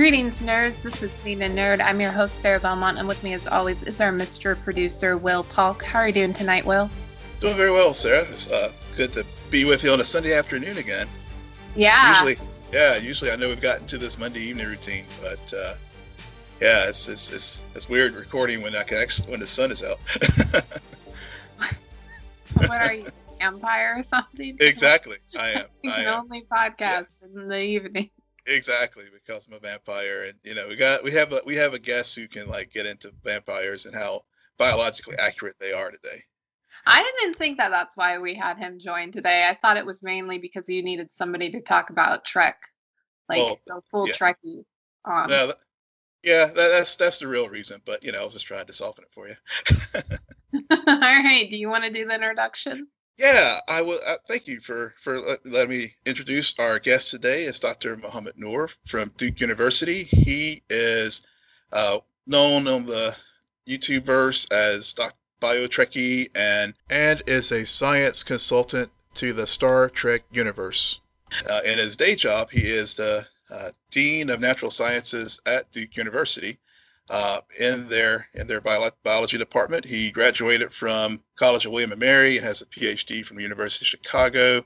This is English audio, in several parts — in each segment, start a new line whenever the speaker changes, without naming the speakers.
Greetings, nerds. This is Cine Nerd. I'm your host, Sarah Belmont, and with me, as always, is our Mr. Producer, Will Polk. How are you doing tonight, Will?
Doing very well, Sarah. It's uh, good to be with you on a Sunday afternoon again.
Yeah.
Usually, yeah. Usually, I know we've gotten to this Monday evening routine, but uh, yeah, it's, it's it's it's weird recording when I can actually when the sun is out.
what are you, Empire or something?
exactly, I am. I
can
am.
only podcast in the evening.
Exactly, because I'm a vampire, and you know we got we have a we have a guest who can like get into vampires and how biologically accurate they are today.
I didn't think that that's why we had him join today. I thought it was mainly because you needed somebody to talk about Trek, like
Well,
the full
yeah.
Trekkie. Um,
No, that- yeah, that, that's that's the real reason. But you know, I was just trying to soften it for you.
All right. Do you want to do the introduction?
Yeah, I will. Uh, thank you for for let, letting me introduce our guest today. It's Dr. Mohammed Noor from Duke University. He is uh, known on the YouTubeverse as Dr. Bio Trekkie and and is a science consultant to the Star Trek universe. Uh, in his day job, he is the uh, dean of natural sciences at Duke University uh, in their in their bio- biology department. He graduated from College of William and Mary, and has a PhD from the University of Chicago.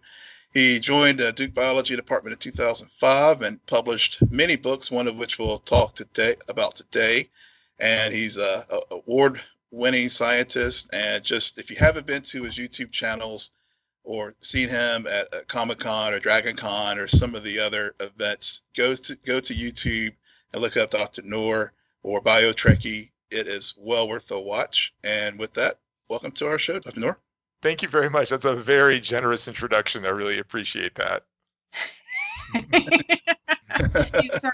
He joined the Duke Biology Department in 2005 and published many books, one of which we'll talk today about today. And he's a, a award-winning scientist. And just if you haven't been to his YouTube channels or seen him at, at Comic Con or Dragon Con or some of the other events, go to go to YouTube and look up Dr. Noor or Bio Trekkie. It is well worth a watch. And with that, welcome to our show, Dr. Noor.
Thank you very much. That's a very generous introduction. I really appreciate that.
To,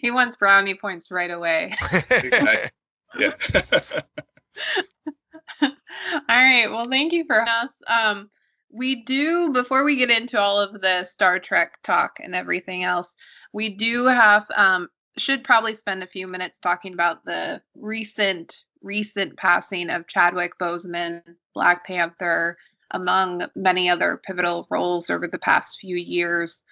he wants brownie points right away.
Exactly. Yeah.
All right. Well, thank you for us. Um, we do before we get into all of the Star Trek talk and everything else, we do have um, should probably spend a few minutes talking about the recent recent passing of Chadwick Boseman, Black Panther, among many other pivotal roles over the past few years.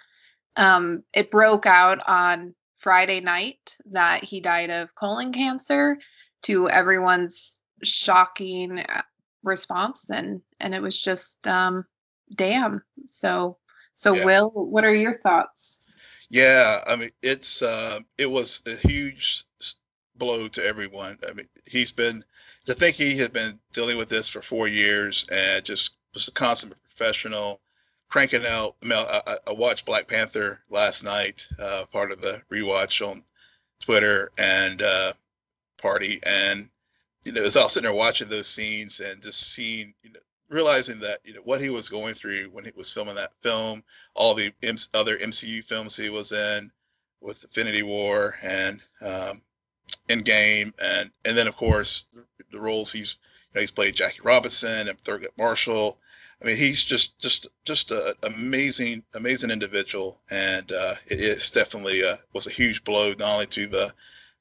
Um, it broke out on Friday night that he died of colon cancer to everyone's shocking uh, response and and it was just um damn so so
Yeah.
will what are your thoughts
Yeah, I mean, it's uh, it was a huge blow to everyone. I mean, he's been to think he had been dealing with this for four years and just was a consummate professional, cranking out. I, mean, I, I- watched Black Panther last night, uh, part of the rewatch on Twitter and uh, party, and you know, I was all sitting there watching those scenes and just seeing, you know, realizing that you know what he was going through when he was filming that film all the M- other MCU films he was in with Infinity War and um, Endgame, and and then of course the roles he's you know, he's played Jackie Robinson and Thurgood Marshall. I mean, he's just just just an amazing amazing individual, and uh, it is definitely a, was a huge blow not only to the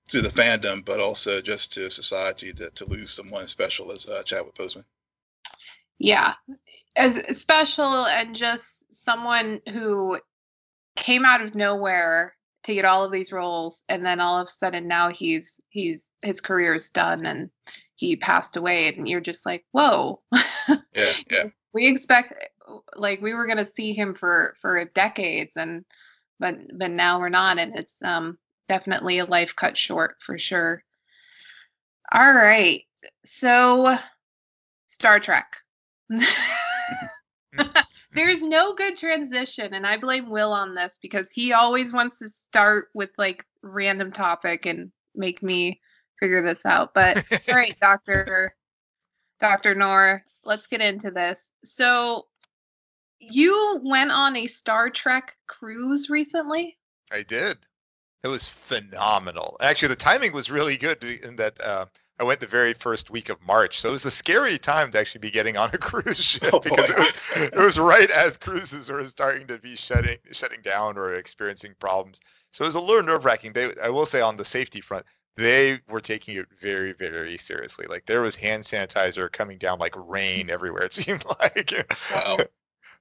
to the fandom but also just to society to, to lose someone special as uh, Chadwick Boseman.
Yeah. As special and just someone who came out of nowhere to get all of these roles and then all of a sudden now he's he's his career is done and he passed away and you're just like whoa.
Yeah, yeah.
we expect like we were going to see him for for decades and but but now we're not and it's um definitely a life cut short for sure. All right. So star trek there's no good transition and i blame will on this because he always wants to start with like random topic and make me figure this out but all right dr dr Noor, let's get into this so you went on a star trek cruise recently
I did. It was phenomenal. Actually, the timing was really good in that uh, I went the very first week of March, so it was a scary time to actually be getting on a cruise ship
Oh,
because it was, it was right as cruises were starting to be shutting shutting down or experiencing problems. So it was a little nerve wracking. They, I will say, on the safety front, they were taking it very, very seriously. Like there was hand sanitizer coming down like rain everywhere. It seemed like.
Wow.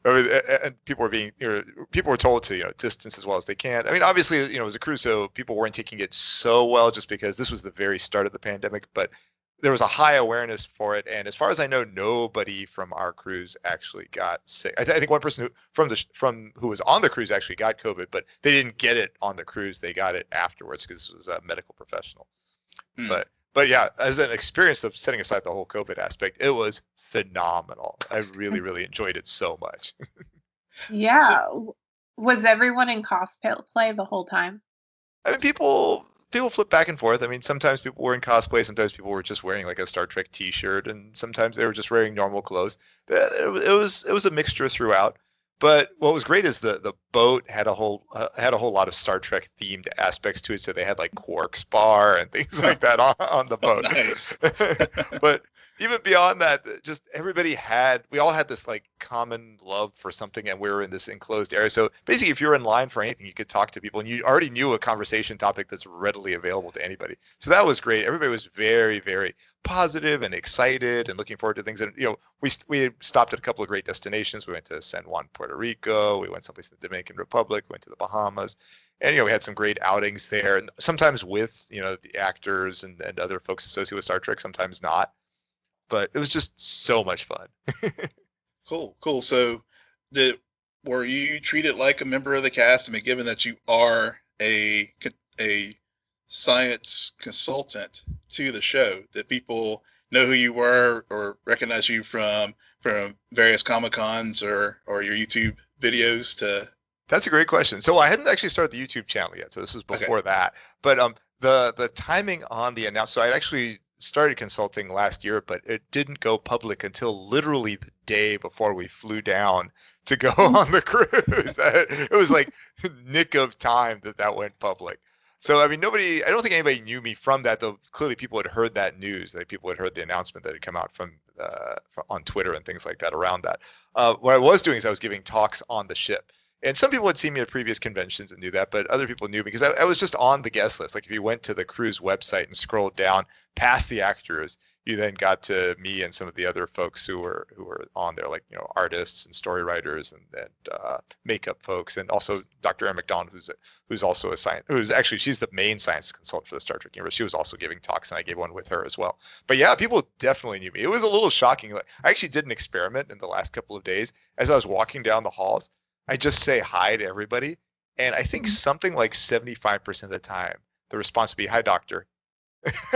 I mean, and people were being, you know, people were told to, you know, distance as well as they can. I mean, obviously, you know, as a crew, so people weren't taking it so well just because this was the very start of the pandemic, but there was a high awareness for it. And as far as I know, nobody from our cruise actually got sick. I, th- I think one person who, from the from who was on the cruise actually got COVID, but they didn't get it on the cruise. They got it afterwards because this was a medical professional. Hmm. But but yeah, as an experience of setting aside the whole COVID aspect, it was phenomenal. I really really enjoyed it so much.
yeah. So, was everyone in cosplay the whole time?
I mean, people people flip back and forth. I mean, sometimes people were in cosplay, sometimes people were just wearing like a Star Trek T-shirt, and sometimes they were just wearing normal clothes. But It, was it was a mixture throughout. But what was great is the the boat had a whole uh, had a whole lot of Star Trek themed aspects to it. So they had like Quark's bar and things like that on, on the boat.
nice.
but even beyond that, just everybody had we all had this like common love for something, and we were in this enclosed area. So basically, if you're in line for anything, you could talk to people, and you already knew a conversation topic that's readily available to anybody. So that was great. Everybody was very, very positive and excited and looking forward to things. And you know, we we stopped at a couple of great destinations. We went to San Juan, Puerto Rico. We went someplace in the Dominican Republic. We went to the Bahamas and you know we had some great outings there and sometimes with you know the actors and, and other folks associated with star trek sometimes not but it was just so much fun.
cool, cool. So, the were you treated like a member of the cast? I mean, given that you are a a science consultant to the show, that people know who you were or recognize you from from various comic cons or or your YouTube videos to
that's a great question. So I hadn't actually started the YouTube channel yet, so this was before okay. that. But um, the the timing on the announcement. So I actually started consulting last year, but it didn't go public until literally the day before we flew down to go hmm. on the cruise. it was like nick of time that that went public. So I mean, nobody. I don't think anybody knew me from that. Though clearly, people had heard that news. That people had heard the announcement that had come out from uh, on Twitter and things like that around that. Uh, what I was doing is I was giving talks on the ship and some people had seen me at previous conventions and knew that, but other people knew me because I, I, was just on the guest list. Like if you went to the cruise website and scrolled down past the actors, you then got to me and some of the other folks who were who were on there, like you know artists and story writers and, and uh, makeup folks, and also Dr. Erin Macdonald, who's who's also a science, who's actually she's the main science consultant for the Star Trek universe. She was also giving talks, and I gave one with her as well. But yeah, people definitely knew me. It was a little shocking. Like I actually did an experiment in the last couple of days as I was walking down the halls. I just say hi to everybody. And I think mm-hmm. something like 75% of the time, the response would be, Hi, doctor.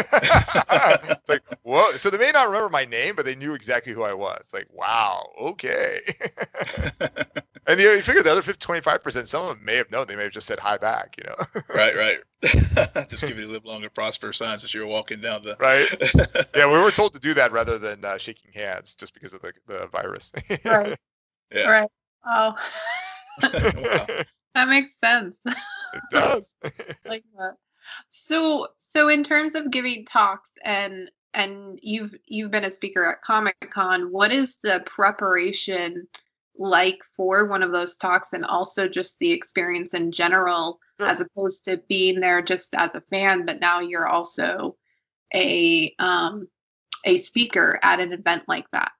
like, whoa. So they may not remember my name, but they knew exactly who I was. Like, wow, okay. and you, know, you figure the other 25%, some of them may have known. They may have just said hi back, you know?
right, right. just give you a live longer, prosper signs as you're walking down the.
right. Yeah, we were told to do that rather than uh, shaking hands just because of the, the virus.
right. Yeah. Right. Oh. That makes sense.
It does.
like that. So so in terms of giving talks and and you've you've been a speaker at Comic Con, what is the preparation like for one of those talks and also just the experience in general sure. as opposed to being there just as a fan, but now you're also a um a speaker at an event like that?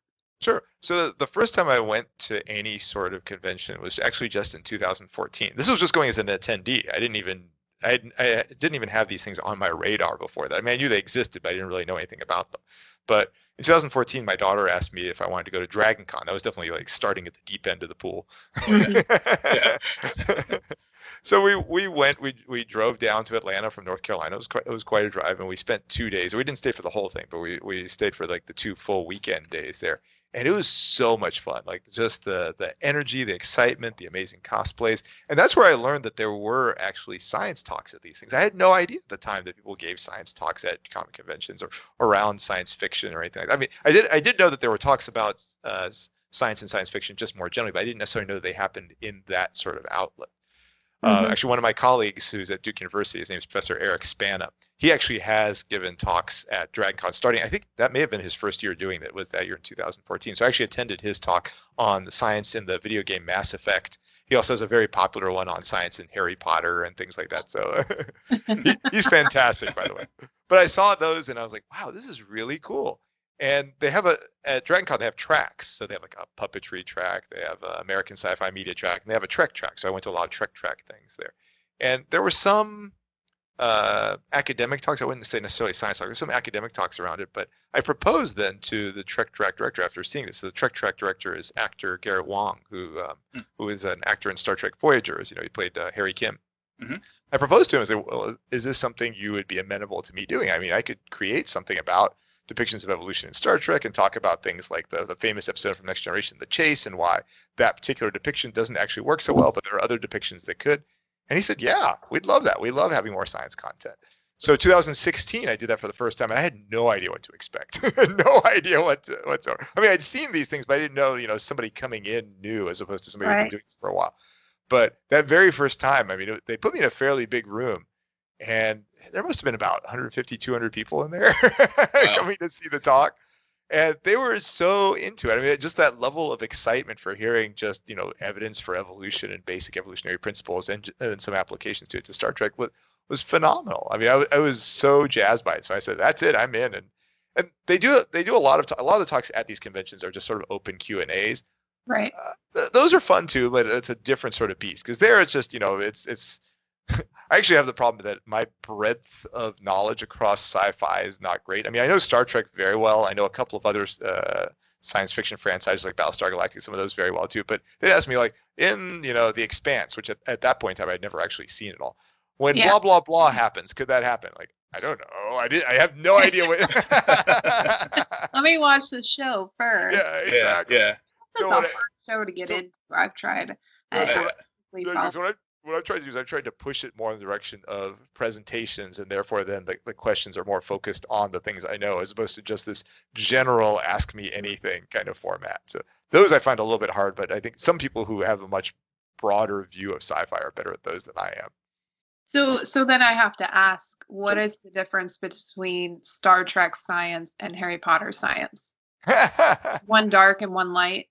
Sure. So the first time I went to any sort of convention was actually just in 2014. This was just going as an attendee. I didn't even I, I didn't even have these things on my radar before that. I mean, I knew they existed, but I didn't really know anything about them. But in 2014, my daughter asked me if I wanted to go to Dragon Con. That was definitely like starting at the deep end of the pool. so we we went. We we drove down to Atlanta from North Carolina. It was quite it was quite a drive, and we spent two days. We didn't stay for the whole thing, but we we stayed for like the two full weekend days there and it was so much fun like just the the energy the excitement the amazing cosplays. And that's where i learned that there were actually science talks at these things. I had no idea at the time that people gave science talks at comic conventions or around science fiction or anything like that. i mean i did i did know that there were talks about uh, science and science fiction just more generally but i didn't necessarily know that they happened in that sort of outlet uh, mm-hmm. actually, one of my colleagues who's at Duke University, his name is Professor Eric Spana. He actually has given talks at DragonCon starting. I think that may have been his first year doing that. Was that year in 2014? So I actually attended his talk on the science in the video game Mass Effect. He also has a very popular one on science in Harry Potter and things like that. So he, he's fantastic, by the way. But I saw those and I was like, wow, this is really cool. And they have a at DragonCon they have tracks. So they have like a puppetry track, they have an American Sci-Fi Media track, and they have a Trek track. So I went to a lot of Trek track things there. And there were some uh, academic talks. I wouldn't say necessarily science talks. There's some academic talks around it, but I proposed then to the Trek Track director after seeing this. So the Trek Track director is actor Garrett Wang, who um, mm. who is an actor in Star Trek Voyagers. You know, he played uh, Harry Kim. Mm-hmm. I proposed to him I said, "Well, is this something you would be amenable to me doing? I mean, I could create something about depictions of evolution in Star Trek and talk about things like the, the famous episode from Next Generation, The Chase, and why that particular depiction doesn't actually work so well, but there are other depictions that could. And he said, Yeah, we'd love that. We love having more science content. So 2016, I did that for the first time, and I had no idea what to expect. no idea what to, whatsoever. I mean, I'd seen these things, but I didn't know, you know, somebody coming in new as opposed to somebody right. who'd been doing this for a while. But that very first time, I mean, it, they put me in a fairly big room, and there must have been about 150, 200 people in there coming to see the talk and they were so into it. I mean, just that level of excitement for hearing just you know evidence for evolution and basic evolutionary principles and, and some applications to it to Star Trek was was phenomenal. I mean, I, I was so jazzed by it. So I said, "That's it, I'm in." And and they do they do a lot of t- a lot of the talks at these conventions are just sort of open Q and A's.
Right. Uh,
th- those are fun too, but it's a different sort of beast because there it's just you know it's it's I actually have the problem that my breadth of knowledge across sci-fi is not great. I mean, I know Star Trek very well. I know a couple of other uh, science fiction franchises like Battlestar Galactica, some of those very well too. But they asked me like in you know The Expanse, which at, at that point in time I'd never actually seen it all. When yeah. blah blah blah happens, could that happen? Like I don't know. I did. I have no idea what.
Let me watch the show first.
Yeah, exactly.
Yeah, yeah.
It's so a hard show to get so, in. I've tried.
Uh, so, so, what I've tried to do is I've tried to push it more in the direction of presentations, and therefore then the, the questions are more focused on the things I know, as opposed to just this general ask me anything kind of format. So those I find a little bit hard, but I think some people who have a much broader view of sci-fi are better at those than I am.
So, so then I have to ask, what is the difference between Star Trek science and Harry Potter science? one dark and one light.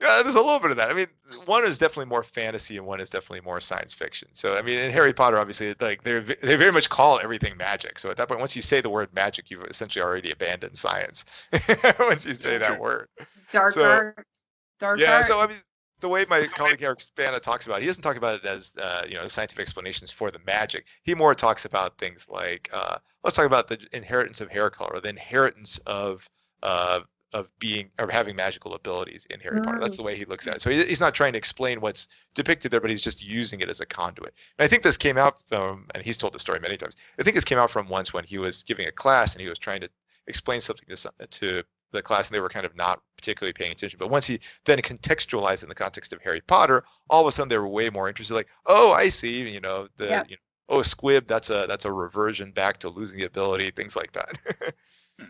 Yeah, there's a little bit of that. I mean, one is definitely more fantasy, and one is definitely more science fiction. So, I mean, in Harry Potter, obviously, like they they very much call everything magic. So at that point, once you say the word magic, you've essentially already abandoned science. once you say that word.
Dark so, arts. Dark
yeah,
arts.
so I mean, the way my colleague Eric Spana talks about it, he doesn't talk about it as uh, you know scientific explanations for the magic. He more talks about things like uh, let's talk about the inheritance of hair color, or the inheritance of uh, of being or having magical abilities in Harry Potter. That's the mm. way he looks at it. So he, he's not trying to explain what's depicted there, but he's just using it as a conduit. And I think this came out from, and he's told the story many times. I think this came out from once when he was giving a class and he was trying to explain something to, to the class and they were kind of not particularly paying attention. But once he then contextualized in the context of Harry Potter, all of a sudden they were way more interested. Like, oh, I see. You know, the yeah. you know, oh, squib. That's a that's a reversion back to losing the ability. Things like that.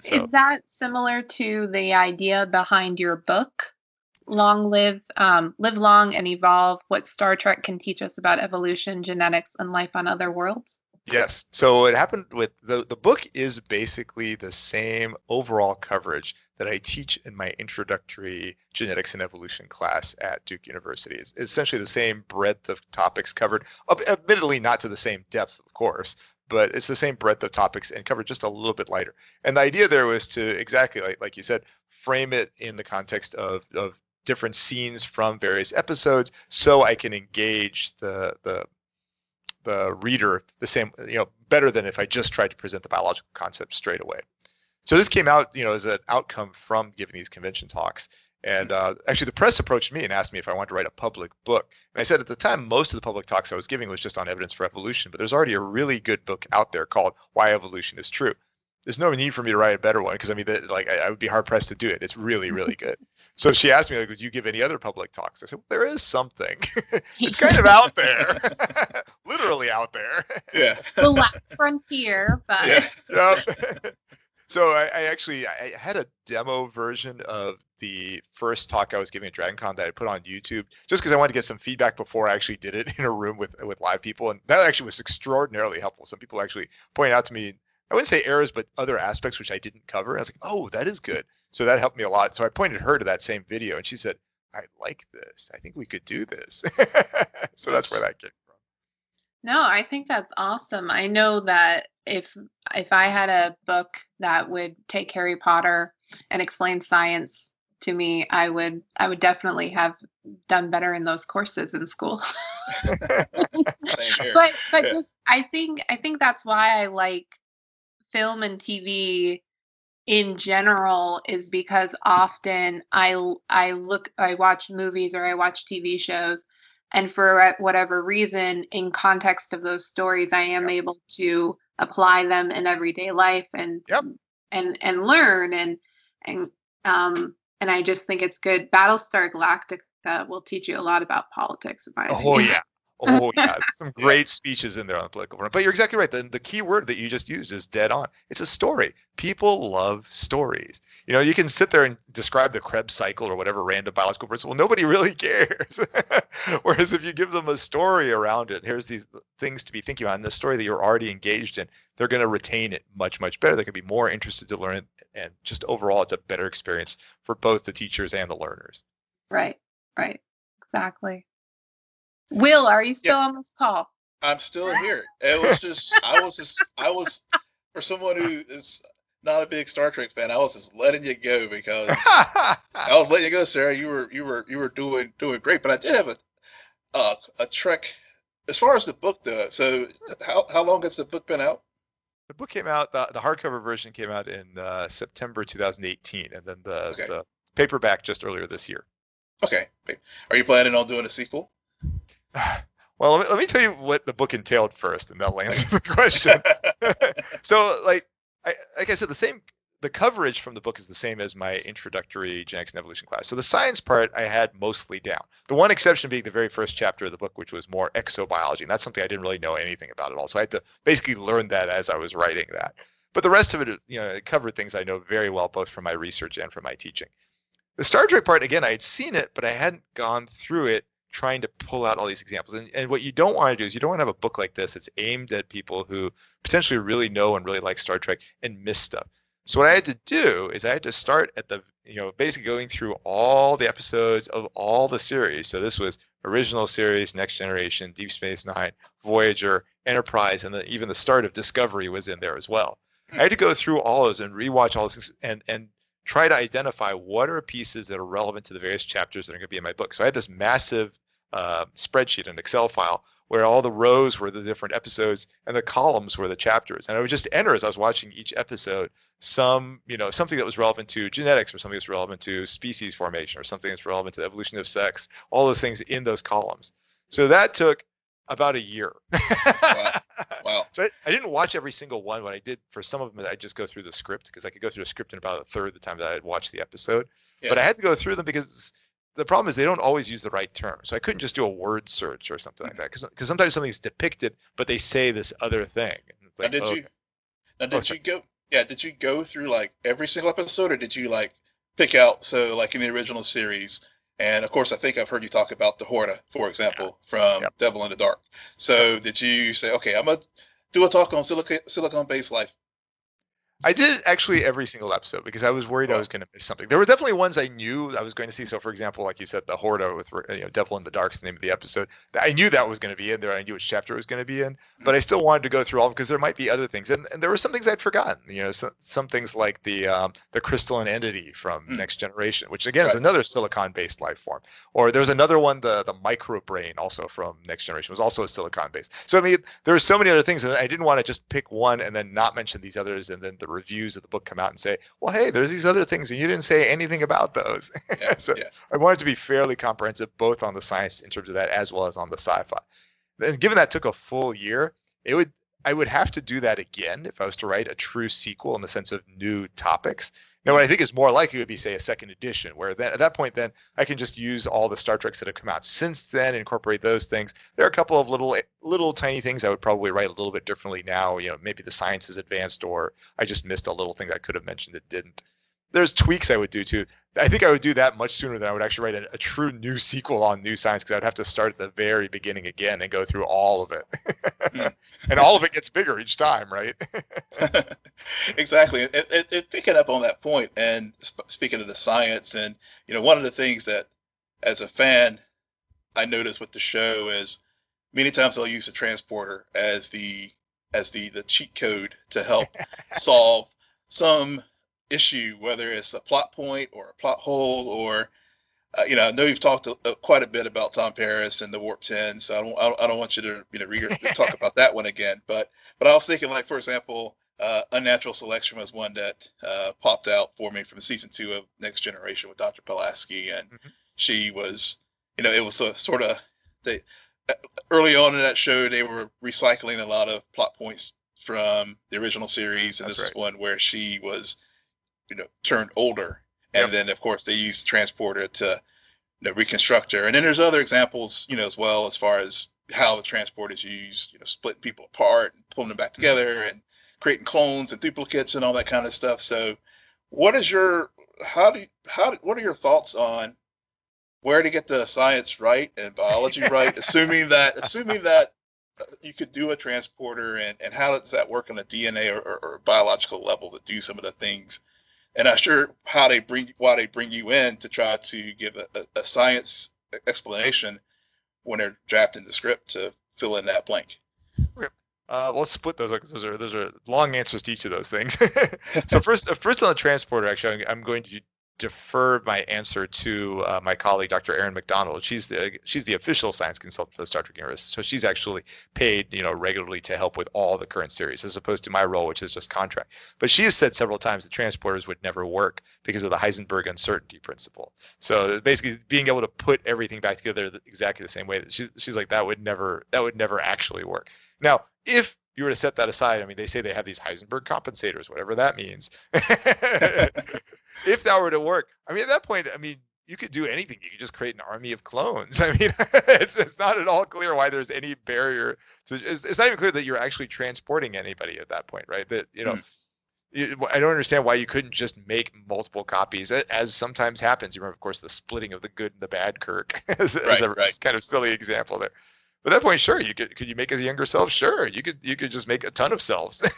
So. Is that similar to the idea behind your book? Long live, um, live long and evolve. What Star Trek can teach us about evolution, genetics, and life on other worlds.
Yes. So it happened with the the book is basically the same overall coverage that I teach in my introductory genetics and evolution class at Duke University. It's essentially the same breadth of topics covered, admittedly not to the same depth, of course, but it's the same breadth of topics and covered just a little bit lighter. And the idea there was to exactly like like you said, frame it in the context of of different scenes from various episodes, so I can engage the the the reader the same you know better than if I just tried to present the biological concept straight away. So this came out you know as an outcome from giving these convention talks, and uh, actually, the press approached me and asked me if I wanted to write a public book. And I said at the time, most of the public talks I was giving was just on evidence for evolution, but there's already a really good book out there called Why Evolution is True. There's no need for me to write a better one because I mean, the, like, I, I, would be hard pressed to do it. It's really, really good. So she asked me, like, would you give any other public talks? I said, well, there is something. it's kind of out there, literally out there.
Yeah.
The last frontier, but. Yeah.
Yep. so I, I actually I had a demo version of the first talk I was giving at DragonCon that I put on YouTube, just because I wanted to get some feedback before I actually did it in a room with with live people, and that actually was extraordinarily helpful. Some people actually pointed out to me, I wouldn't say errors, but other aspects which I didn't cover. I was like, oh, that is good. So that helped me a lot. So I pointed her to that same video, and she said, I like this. I think we could do this. so that's where that came from.
No, I think that's awesome. I know that if if I had a book that would take Harry Potter and explain science to me, I would I would definitely have done better in those courses in school. but but yeah. just, I think I think that's why I like film and TV in general is because often I I look I watch movies or I watch TV shows and for whatever reason in context of those stories I am yep. able to apply them in everyday life and
yep.
and and learn and and um and I just think it's good. Battlestar Galactica will teach you a lot about politics.
oh yeah, Oh yeah, some great speeches in there on the political front. But you're exactly right. The, the key word that you just used is dead on. It's a story. People love stories. You know, you can sit there and describe the Krebs cycle or whatever random biological principle. Nobody really cares. Whereas if you give them a story around it, here's these things to be thinking about in the story that you're already engaged in, they're going to retain it much, much better. They're going to be more interested to learn it. And just overall, it's a better experience for both the teachers and the learners.
Right, right. Exactly. Will, are you still yeah. on this call?
I'm still here. It was just I was just I was for someone who is not a big Star Trek fan, I was just letting you go because I was letting you go, Sarah. You were you were you were doing doing great, but I did have a uh, a Trek as far as the book though. So how how long has the book been out?
The book came out. The, the hardcover version came out in uh, September 2018, and then the okay. the paperback just earlier this year.
Okay. Are you planning on doing a sequel?
Well, let me, tell you what the book entailed first, and that'll answer the question. so, like, I, like I said, the same the coverage from the book is the same as my introductory genetics and evolution class. So the science part I had mostly down. The one exception being the very first chapter of the book, which was more exobiology, and that's something I didn't really know anything about at all. So I had to basically learn that as I was writing that. But the rest of it, you know, it covered things I know very well, both from my research and from my teaching. The Star Trek part, again, I had seen it, but I hadn't gone through it trying to pull out all these examples. And, and what you don't want to do is you don't want to have a book like this that's aimed at people who potentially really know and really like Star Trek and miss stuff. So what I had to do is I had to start at the you know basically going through all the episodes of all the series. So this was original series, Next Generation, Deep Space Nine, Voyager, Enterprise, and the, even the start of Discovery was in there as well. Hmm. I had to go through all those and rewatch all this and and try to identify what are pieces that are relevant to the various chapters that are going to be in my book. So I had this massive uh, spreadsheet, an Excel file, where all the rows were the different episodes and the columns were the chapters. And I would just enter as I was watching each episode some, you know, something that was relevant to genetics or something that's relevant to species formation or something that's relevant to the evolution of sex, all those things in those columns. So that took about a year. wow. wow. So I, I, didn't watch every single one. What I did for some of them, I just go through the script because I could go through a script in about a third of the time that I had watched the episode. Yeah. But I had to go through them because the problem is they don't always use the right term. So I couldn't just do a word search or something like mm-hmm. that because sometimes something's depicted, but they say this other thing.
Like, now did you? Now did oh, oh you go? Yeah, did you go through like every single episode, or did you like pick out? So like in the original series, and of course, I think I've heard you talk about the Horta, for example, from yep. Devil in the Dark. So did you say, okay, I'm gonna do a talk on silicon silicon based life?
I did actually every single episode because I was worried I was going to miss something. There were definitely ones I knew I was going to see. So, for example, like you said, the Horta with you know Devil in the Dark's the name of the episode. I knew that was going to be in there. I knew which chapter it was going to be in, but I still wanted to go through all because there might be other things, and, and there were some things I'd forgotten. You know, some, some things like the um, the crystalline entity from mm. Next Generation, which again right. is another silicon-based life form. Or there's another one, the the micro brain, also from Next Generation, was also a silicon-based. So I mean, there were so many other things, and I didn't want to just pick one and then not mention these others, and then the reviews of the book come out and say, well, hey, there's these other things, and you didn't say anything about those. Yeah, so yeah. I wanted to be fairly comprehensive, both on the science in terms of that, as well as on the sci-fi. And given that took a full year, it would I would have to do that again if I was to write a true sequel in the sense of new topics. Now, what I think is more likely would be, say, a second edition, where then at that point, then I can just use all the Star Treks that have come out since then, incorporate those things. There are a couple of little, little tiny things I would probably write a little bit differently now. You know, maybe the science is advanced, or I just missed a little thing that I could have mentioned that didn't there's tweaks I would do too. I think I would do that much sooner than I would actually write a, a true new sequel on New Science because I'd have to start at the very beginning again and go through all of it. And all of it gets bigger each time, right?
exactly. It, it, it, picking up on that point and sp- speaking of the science, and you know, one of the things that as a fan I notice with the show is many times they'll use a transporter as the as the the cheat code to help solve some issue, whether it's a plot point or a plot hole, or uh, you know, I know you've talked a, a, quite a bit about Tom Paris and the Warp Ten, so I don't, I don't, I don't want you to, you know, re- talk about that one again. But, but I was thinking, like for example, uh, Unnatural Selection was one that uh, popped out for me from season two of Next Generation with Dr. Pulaski, and mm-hmm. she was, you know, it was a sort of they uh, early on in that show they were recycling a lot of plot points from the original series, and That's this right. is one where she was, you know, turned older, and yep. then of course they used the transporter to, you know, reconstruct her. And then there's other examples, you know, as well as far as how the transport is used, you know, splitting people apart and pulling them back mm-hmm. together, mm-hmm. and creating clones and duplicates and all that kind of stuff. So, what is your how do you, how what are your thoughts on where to get the science right and biology right, assuming that assuming that uh, you could do a transporter and, and how does that work on a DNA or, or, or biological level to do some of the things and I'm sure how they bring why they bring you in to try to give a, a, a science explanation when they're drafting the script to fill in that blank.
Uh, let's split those because those are those are long answers to each of those things. so first, first on the transporter, actually, I'm, I'm going to defer my answer to uh, my colleague, Dr. Erin Macdonald. She's the she's the official science consultant for the Star Trek universe, so she's actually paid, you know, regularly to help with all the current series, as opposed to my role, which is just contract. But she has said several times that transporters would never work because of the Heisenberg uncertainty principle. So basically, being able to put everything back together exactly the same way that she's she's like that would never that would never actually work. Now, if you were to set that aside, I mean, they say they have these Heisenberg compensators, whatever that means. if that were to work, I mean, at that point, I mean, you could do anything. You could just create an army of clones. I mean, it's, it's not at all clear why there's any barrier to. It's, it's not even clear that you're actually transporting anybody at that point, right? That you know. Mm. I don't understand why you couldn't just make multiple copies, as sometimes happens. You remember, of course, the splitting of the good and the bad Kirk as, right, as a right. kind of silly example there. But at that point, sure, you could could you make a younger self? Sure, you could you could just make a ton of selves.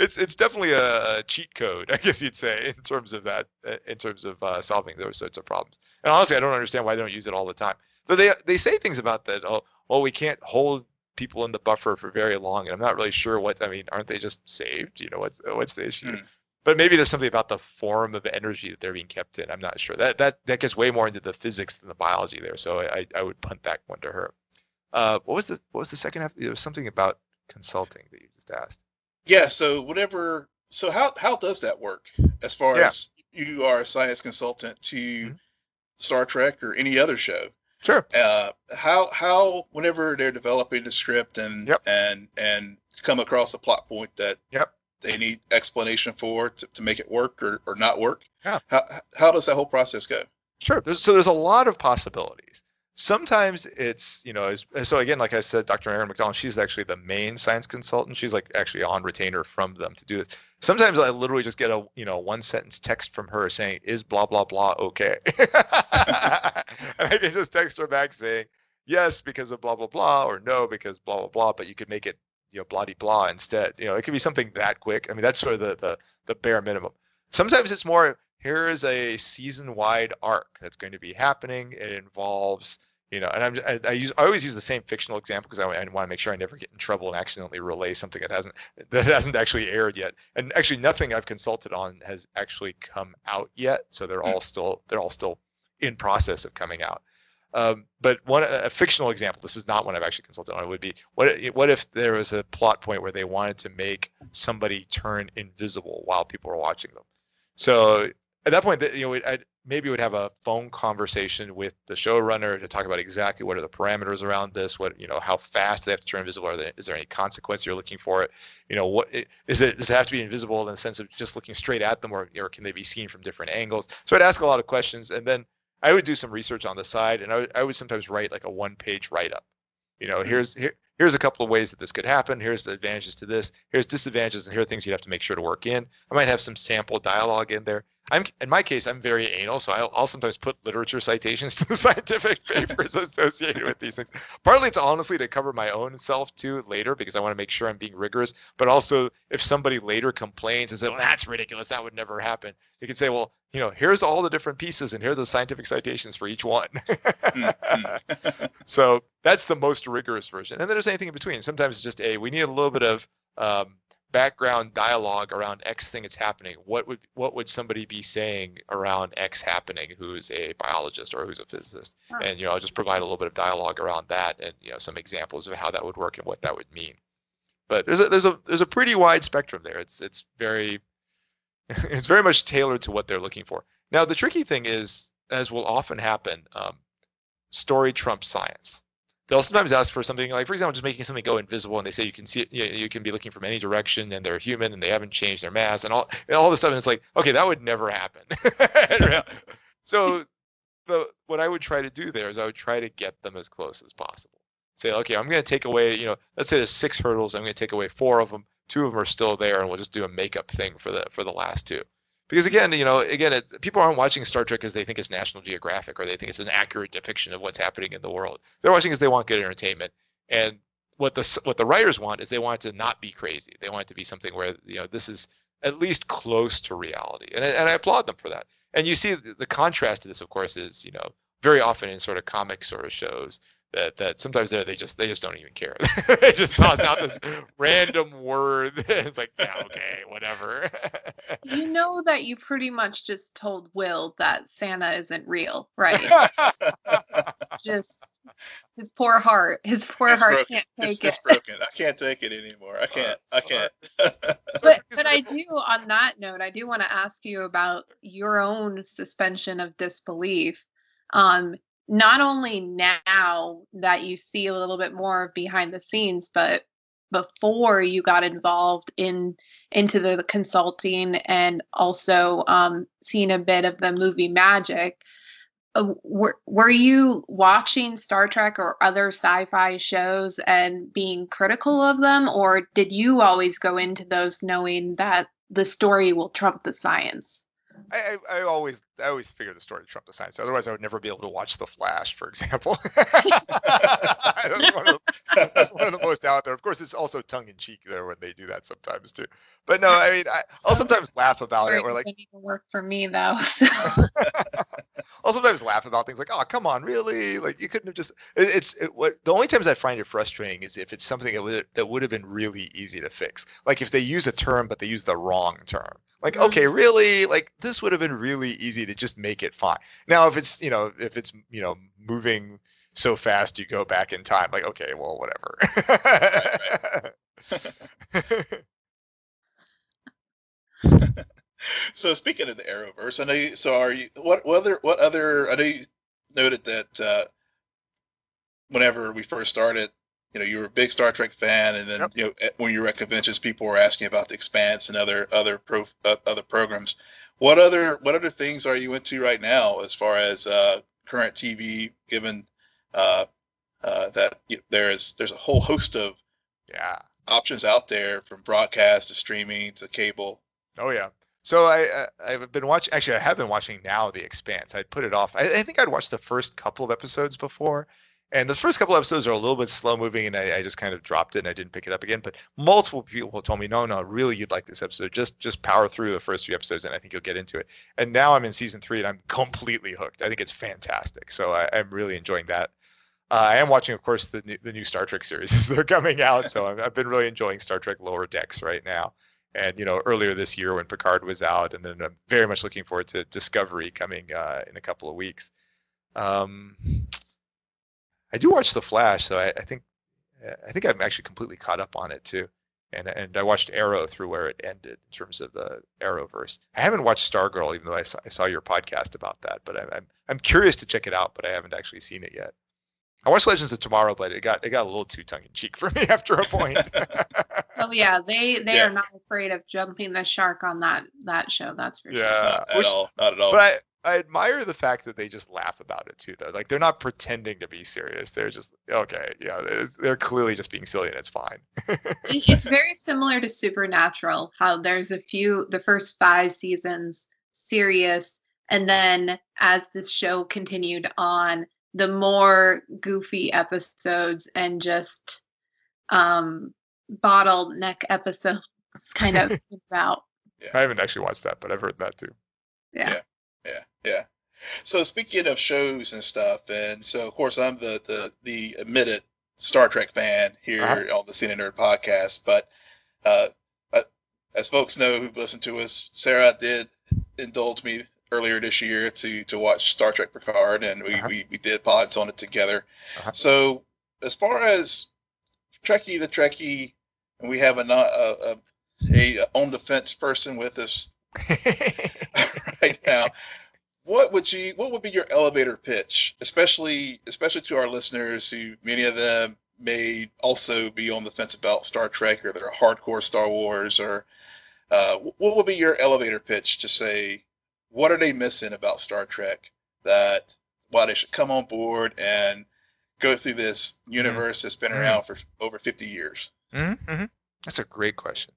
it's it's definitely a cheat code, I guess you'd say, in terms of that, in terms of uh, solving those sorts of problems. And honestly, I don't understand why they don't use it all the time. So they they say things about that. Oh, well, we can't hold people in the buffer for very long, and I'm not really sure what. I mean, aren't they just saved? You know, what's what's the issue? Mm. But maybe there's something about the form of energy that they're being kept in. I'm not sure. That that that gets way more into the physics than the biology there. So I I would punt that one to her. Uh, what was the what was the second half? There was something about consulting that you just asked.
Yeah. So whatever. So how how does that work as far yeah. as you are a science consultant to mm-hmm. Star Trek or any other show?
Sure.
Uh, how how whenever they're developing the script and yep. and and come across a plot point that
yep.
they need explanation for to, to make it work or, or not work.
Yeah.
How how does that whole process go?
Sure. so there's a lot of possibilities sometimes it's you know so again like i said dr erin macdonald she's actually the main science consultant. She's like actually on retainer from them to do this. Sometimes i literally just get a you know one sentence text from her saying is blah blah blah okay? And i can just text her back saying yes because of blah blah blah or no because blah blah blah but you could make it you know blah blah instead. You know it could be something that quick. I mean that's sort of the the, the bare minimum. Sometimes it's more here is a season wide arc that's going to be happening. It involves you know and i'm i, I use i always use the same fictional example because I, I want to make sure i never get in trouble and accidentally relay something that hasn't that hasn't actually aired yet. And actually nothing i've consulted on has actually come out yet so they're all still they're all still in process of coming out. Um, but one a fictional example this is not one i've actually consulted on would be what what if there was a plot point where they wanted to make somebody turn invisible while people are watching them? So at that point, you know, I'd, maybe would have a phone conversation with the showrunner to talk about exactly what are the parameters around this. What you know, how fast do they have to turn invisible. Are there, is there any consequence you're looking for it? You know, what is it? Does it have to be invisible in the sense of just looking straight at them, or or can they be seen from different angles? So I'd ask a lot of questions, and then I would do some research on the side, and I would, I would sometimes write like a one-page write-up. You know, mm-hmm. here's here here's a couple of ways that this could happen. Here's the advantages to this. Here's disadvantages, and here are things you'd have to make sure to work in. I might have some sample dialogue in there. I'm in my case, I'm very anal, so I'll, I'll sometimes put literature citations to the scientific papers associated with these things. Partly, it's honestly to cover my own self too later because I want to make sure I'm being rigorous. But also, if somebody later complains and says, "Well, that's ridiculous. That would never happen," you can say, "Well, you know, here's all the different pieces, and here are the scientific citations for each one." Mm-hmm. so that's the most rigorous version. And then there's anything in between. Sometimes it's just a we need a little bit of um, background dialogue around X thing that's happening. What would what would somebody be saying around X happening who's a biologist or who's a physicist? And you know, I'll just provide a little bit of dialogue around that and you know some examples of how that would work and what that would mean. But there's a there's a there's a pretty wide spectrum there. It's it's very it's very much tailored to what they're looking for. Now the tricky thing is, as will often happen, um, story trumps science they'll sometimes ask for something like, for example, just making something go invisible, and they say you can see it, you, know, you can be looking from any direction, and they're human, and they haven't changed their mass, and all and all this stuff. And it's like, okay, that would never happen. so, the what I would try to do there is I would try to get them as close as possible. Say, okay, I'm going to take away, you know, let's say there's six hurdles, I'm going to take away four of them, two of them are still there, and we'll just do a makeup thing for the for the last two because again, you know, again, people aren't watching Star Trek because they think it's National Geographic or they think it's an accurate depiction of what's happening in the world. They're watching because they want good entertainment, and what the what the writers want is they want it to not be crazy. They want it to be something where you know this is at least close to reality, and and I applaud them for that. And you see the, the contrast to this, of course, is you know very often in sort of comic sort of shows that that sometimes they they just they just don't even care. they just toss out this random word. it's like, yeah, okay, whatever.
you know that you pretty much just told Will that Santa isn't real, right? just his poor heart. His poor
it's
heart
broken.
can't take
it's,
it.
It's broken. I can't take it anymore. I can't. Oh, I can't.
but but I do on that note, I do want to ask you about your own suspension of disbelief. Um, not only now that you see a little bit more behind the scenes, but before you got involved in into the consulting and also um, seeing a bit of the movie magic. Uh, were, were you watching Star Trek or other sci-fi shows and being critical of them, or did you always go into those knowing that the story will trump the science?
I, I, I, always I always figure the story trumped the science. Otherwise, I would never be able to watch The Flash, for example. that's, one of the, that's one of the most out there. Of course, it's also tongue in cheek there when they do that sometimes too. But no, I mean, I, will sometimes laugh about it. Or like,
work for me though. So.
I'll sometimes laugh about things like, "Oh, come on, really? Like you couldn't have just." It, it's it, what the only times I find it frustrating is if it's something that would that would have been really easy to fix. Like if they use a term but they use the wrong term. Like, mm-hmm. okay, really? Like this would have been really easy to just make it fine. Now, if it's you know if it's you know moving so fast you go back in time, like okay, well, whatever.
so speaking of the Arrowverse, I know you. So are you? What, what other? What other? I know you noted that uh, whenever we first started, you know, you were a big Star Trek fan, and then yep. you know when you were at conventions, people were asking about the Expanse and other other pro, uh, other programs. What other what other things are you into right now as far as uh, current TV? Given uh, uh, that you know, there is there's a whole host of
yeah
options out there from broadcast to streaming to cable.
Oh yeah. So I I've been watching. Actually, I have been watching now The Expanse. I'd put it off. I, I think I'd watched the first couple of episodes before, and the first couple of episodes are a little bit slow moving, and I, I, just kind of dropped it and I didn't pick it up again. But multiple people told me, no, no, really, you'd like this episode. Just just power through the first few episodes, and I think you'll get into it. And now I'm in season three, and I'm completely hooked. I think it's fantastic. So I, am really enjoying that. Uh, I am watching, of course, the new, the new Star Trek series they're coming out. So I've, I've been really enjoying Star Trek Lower Decks right now. And you know, earlier this year when Picard was out, and then I'm very much looking forward to Discovery coming uh, in a couple of weeks. Um, I do watch The Flash, so I, I think I think I'm actually completely caught up on it too. And and I watched Arrow through where it ended in terms of the Arrowverse. I haven't watched Stargirl, even though I saw, I saw your podcast about that. But I'm, I'm I'm curious to check it out, but I haven't actually seen it yet. I watched Legends of Tomorrow, but it got it got a little too tongue in cheek for me after a point.
oh yeah, they they yeah. are not afraid of jumping the shark on that that show. That's for
yeah, sure. Yeah,
at all, not at all.
But I, I admire the fact that they just laugh about it too, though. Like they're not pretending to be serious. They're just okay. Yeah, they're clearly just being silly, and it's fine.
it's very similar to Supernatural. How there's a few, the first five seasons serious, and then as this show continued on, the more goofy episodes and just um bottleneck episodes kind of about.
Yeah. I haven't actually watched that, but I've heard that too.
yeah.
yeah yeah, yeah. So speaking of shows and stuff, and so of course I'm the the the admitted Star Trek fan here uh-huh. on the Cine Nerd podcast, but uh, uh, as folks know who've listened to us, Sarah did indulge me earlier this year to to watch Star Trek Picard, and we, uh-huh. we, we did pods on it together. Uh-huh. So as far as Trekkie the Trekkie, and we have a a, a, a on the fence person with us right now. What would you what would be your elevator pitch, especially especially to our listeners who many of them may also be on the fence about Star Trek or they're hardcore Star Wars or uh, what would be your elevator pitch to say what are they missing about Star Trek that why they should come on board and go through this mm-hmm. universe mm-hmm. that's been mm-hmm. around for over 50 years?
Mm-hmm. mm-hmm. That's a great question.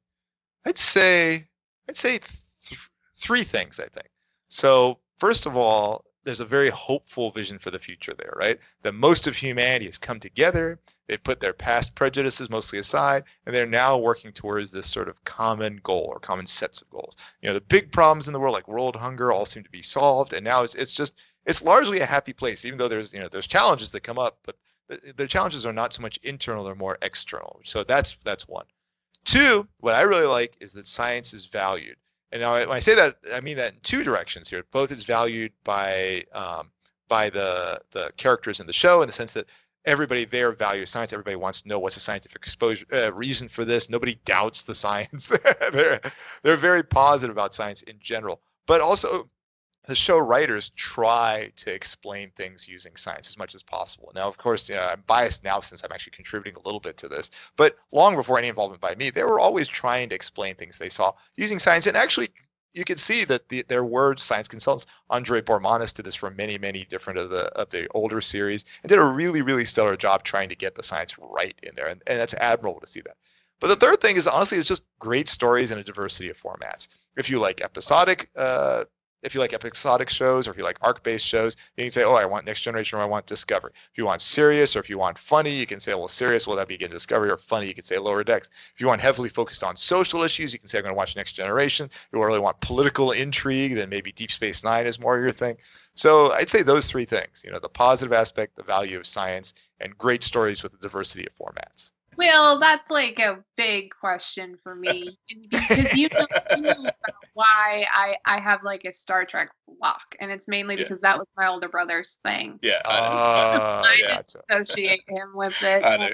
I'd say I'd say th- three things. I think so. First of all, there's a very hopeful vision for the future there, right? That most of humanity has come together. They put their past prejudices mostly aside, and they're now working towards this sort of common goal or common sets of goals. You know, the big problems in the world, like world hunger, all seem to be solved, and now it's it's just it's largely a happy place, even though there's you know there's challenges that come up, but the, the challenges are not so much internal; they're more external. So that's that's one. Two, what I really like is that science is valued. And now, when I say that, I mean that in two directions here. Both it's valued by um, by the the characters in the show in the sense that everybody there values science. Everybody wants to know what's the scientific exposure uh, reason for this. Nobody doubts the science. they're they're very positive about science in general. But also, the show writers try to explain things using science as much as possible. Now, of course, you know, I'm biased now since I'm actually contributing a little bit to this, but long before any involvement by me, they were always trying to explain things they saw using science. And actually, you can see that the, there were science consultants. Andre Bormanis did this for many, many different of the of the older series, and did a really, really stellar job trying to get the science right in there, and, and that's admirable to see that. But the third thing is honestly, it's just great stories and a diversity of formats. If you like episodic uh, if you like episodic shows or if you like arc-based shows, you can say, oh, I want Next Generation or I want Discovery. If you want serious or if you want funny, you can say, well, serious, will that be again Discovery or funny? You can say Lower Decks. If you want heavily focused on social issues, you can say, I'm going to watch Next Generation. If you really want political intrigue, then maybe Deep Space Nine is more your thing. So I'd say those three things, you know, the positive aspect, the value of science, and great stories with a diversity of formats.
Well, that's like a big question for me because you know, you know why I I have like a Star Trek block, and it's mainly because yeah. that was my older brother's thing.
Yeah, I, uh,
I yeah. associate him with it. I know.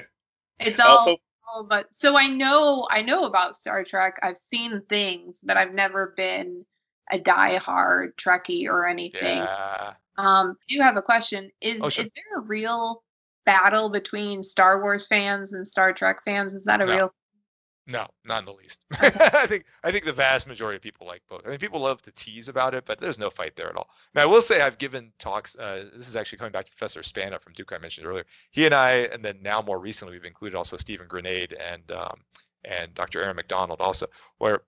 It's all, also, all, but so I know I know about Star Trek. I've seen things, but I've never been a die-hard Trekkie or anything. Yeah. Um, do you have a question? Is oh, sure. is there a real battle between Star Wars fans and Star Trek fans? Is that a
no.
real?
No, not in the least. I think I think the vast majority of people like both. I mean, people love to tease about it, but there's no fight there at all. Now, I will say I've given talks. Uh, this is actually coming back to Professor Spana from Duke I mentioned earlier. He and I, and then now more recently, we've included also Stephen Granade and um, and Dr. Erin Macdonald also, where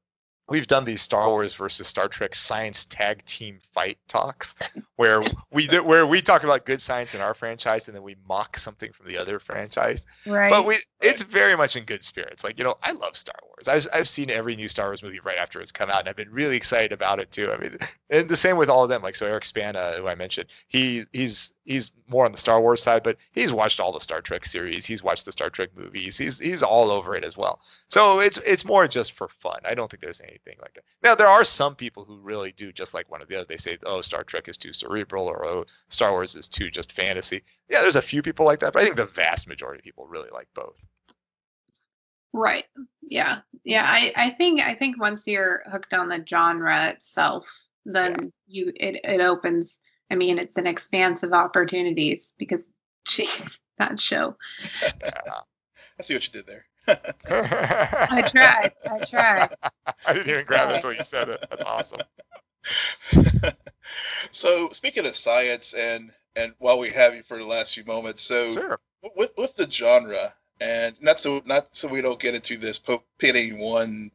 we've done these Star Wars versus Star Trek science tag team fight talks where we where we talk about good science in our franchise and then we mock something from the other franchise. Right. But we it's very much in good spirits. Like, you know, I love Star Wars. I've I've seen every new Star Wars movie right after it's come out and I've been really excited about it too. I mean, and the same with all of them. Like so Eric Spana, who I mentioned, he he's he's more on the Star Wars side, but he's watched all the Star Trek series. He's watched the Star Trek movies. He's he's all over it as well. So it's it's more just for fun. I don't think there's anything like that. Now there are some people who really do just like one of the other. They say, oh, Star Trek is too cerebral, or oh, Star Wars is too just fantasy. Yeah, there's a few people like that, but I think the vast majority of people really like both.
Right. Yeah. Yeah. I, I think I think once you're hooked on the genre itself, then yeah. you it, it opens I mean, it's an expanse of opportunities because, jeez, that show.
I see what you did there.
I tried. I tried.
I didn't even grab it until you said it. That's awesome.
so, speaking of science, and and while we have you for the last few moments, so
sure.
with with the genre, and not so not so we don't get into this pitting one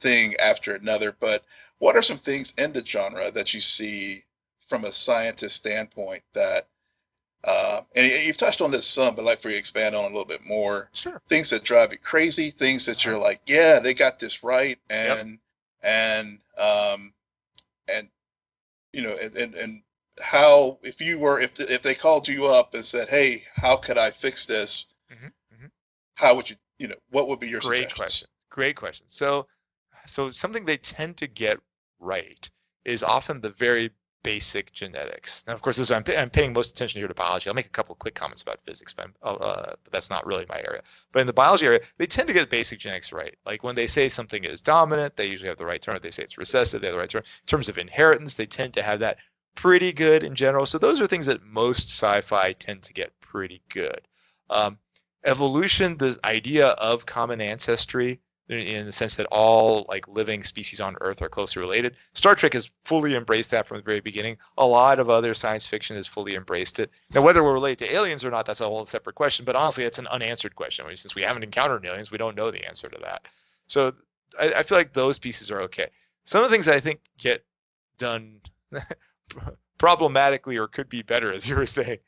thing after another, but what are some things in the genre that you see from a scientist standpoint that uh, and you've touched on this some, but I'd like for you to expand on a little bit more.
Sure.
Things that drive you crazy, things that you're like, yeah, they got this right, and yep. and um, and you know, and, and and how if you were if if they called you up and said, hey, how could I fix this? Mm-hmm. Mm-hmm. How would you you know what would be your
great question? Great question. So so something they tend to get right is often the very basic genetics. Now, of course, this I'm, I'm paying most attention here to biology. I'll make a couple of quick comments about physics, but, uh, uh, but that's not really my area. But in the biology area, they tend to get basic genetics right. Like when they say something is dominant, they usually have the right term. If they say it's recessive, they have the right term. In terms of inheritance, they tend to have that pretty good in general. So those are things that most sci-fi tend to get pretty good. Um, evolution, the idea of common ancestry, in the sense that all like living species on Earth are closely related. Star Trek has fully embraced that from the very beginning. A lot of other science fiction has fully embraced it. Now, whether we're related to aliens or not, that's a whole separate question. But honestly, it's an unanswered question. I mean, since we haven't encountered aliens, we don't know the answer to that. So I, I feel like those pieces are okay. Some of the things I think get done problematically or could be better, as you were saying.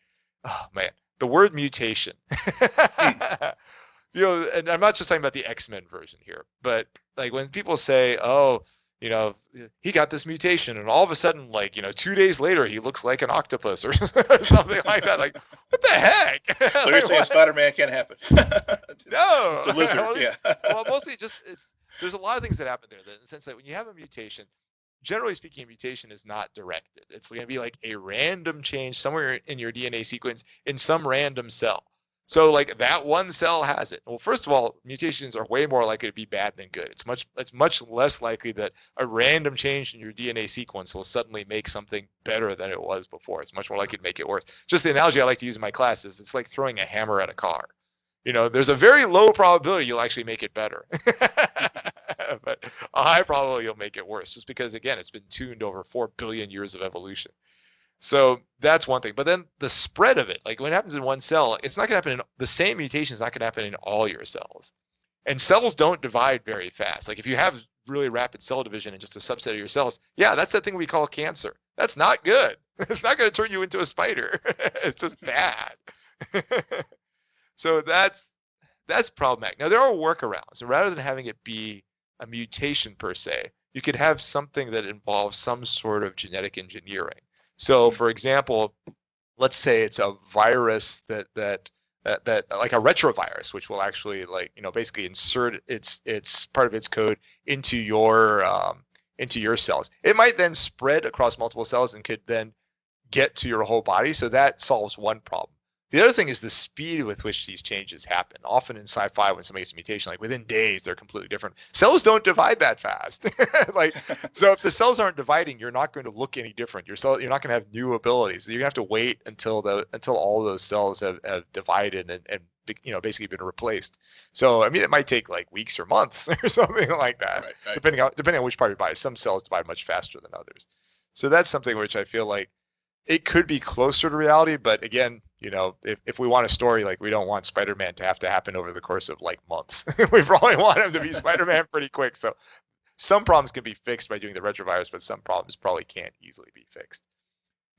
Oh man, the word mutation. You know, and I'm not just talking about the X Men version here, but like when people say, "Oh, you know, he got this mutation," and all of a sudden, like you know, two days later, he looks like an octopus or, or something like that. Like, what the heck?
So you're saying Spider Man can't happen?
no,
the lizard.
well,
yeah.
well, mostly just it's there's a lot of things that happen there. That in the sense that when you have a mutation, generally speaking, a mutation is not directed. It's going to be like a random change somewhere in your DNA sequence in some random cell. So like that one cell has it. Well, first of all, mutations are way more likely to be bad than good. It's much it's much less likely that a random change in your DNA sequence will suddenly make something better than it was before. It's much more likely to make it worse. Just the analogy I like to use in my classes, it's like throwing a hammer at a car. You know, there's a very low probability you'll actually make it better. but a high probability you'll make it worse just because again, it's been tuned over 4 billion years of evolution. So that's one thing. But then the spread of it, like when it happens in one cell, it's not going to happen in the same mutation is not going to happen in all your cells. And cells don't divide very fast. Like if you have really rapid cell division in just a subset of your cells, yeah, that's that thing we call cancer. That's not good. It's not going to turn you into a spider. it's just bad. so that's that's problematic. Now there are workarounds. So rather than having it be a mutation per se, you could have something that involves some sort of genetic engineering. So, for example, let's say it's a virus that that that, that like a retrovirus, which will actually like you know basically insert its its part of its code into your um, into your cells. It might then spread across multiple cells and could then get to your whole body. So that solves one problem. The other thing is the speed with which these changes happen. Often in sci-fi, when somebody gets a mutation, like within days, they're completely different. Cells don't divide that fast. like, so if the cells aren't dividing, you're not going to look any different. Your cell, you're not going to have new abilities. You're going to have to wait until the until all those cells have, have divided and, and you know basically been replaced. So I mean, it might take like weeks or months or something like that, right, right. depending on depending on which part you buy. Some cells divide much faster than others. So that's something which I feel like it could be closer to reality, but again, you know, if, if we want a story, like we don't want Spider-Man to have to happen over the course of like months. we probably want him to be Spider-Man pretty quick. So some problems can be fixed by doing the retrovirus, but some problems probably can't easily be fixed.